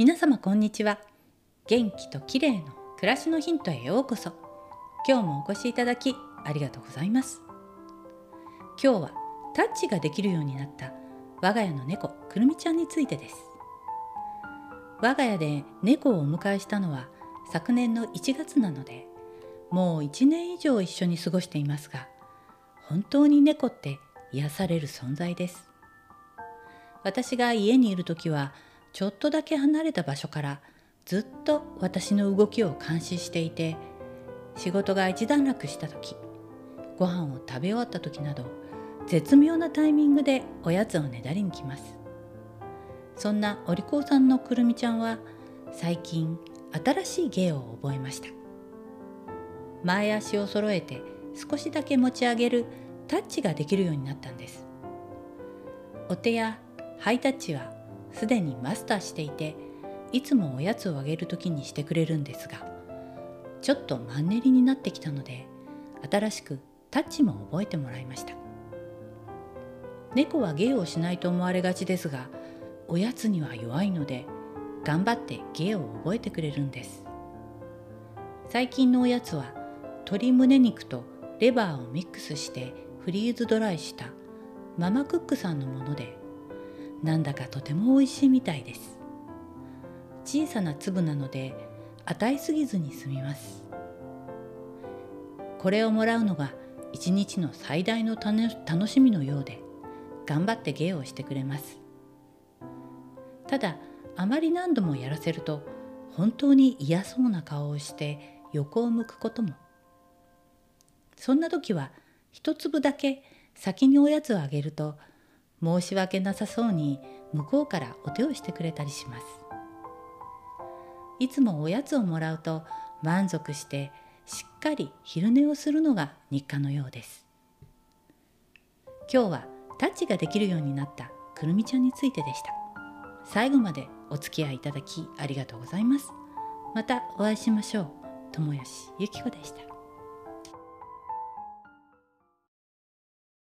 皆様こんにちは。元気と綺麗の暮らしのヒントへようこそ。今日もお越しいただきありがとうございます。今日はタッチができるようになった我が家の猫くるみちゃんについてです。我が家で猫をお迎えしたのは昨年の1月なのでもう1年以上一緒に過ごしていますが本当に猫って癒される存在です。私が家にいる時はちょっとだけ離れた場所からずっと私の動きを監視していて仕事が一段落した時ご飯を食べ終わった時など絶妙なタイミングでおやつをねだりに来ます。そんなお利口さんのくるみちゃんは最近新しい芸を覚えました。前足を揃えて少しだけ持ち上げるタッチができるようになったんです。お手やハイタッチはすでにマスターしていていつもおやつをあげる時にしてくれるんですがちょっとマンネリになってきたので新しくタッチも覚えてもらいました。猫は芸をしないと思われがちですがおやつには弱いので頑張って芸を覚えてくれるんです。最近のおやつは鶏胸肉とレバーをミックスしてフリーズドライしたママクックさんのものでなんだかとても美味しいみたいです。小さな粒なので与えすぎずに済みます。これをもらうのが一日の最大の楽しみのようで頑張って芸をしてくれます。ただあまり何度もやらせると本当に嫌そうな顔をして横を向くことも。そんな時は一粒だけ先におやつをあげると申し訳なさそうに向こうからお手をしてくれたりします。いつもおやつをもらうと満足してしっかり昼寝をするのが日課のようです。今日はタッチができるようになったくるみちゃんについてでした。最後までお付き合いいただきありがとうございます。またお会いしましょう。友吉ゆき子でした。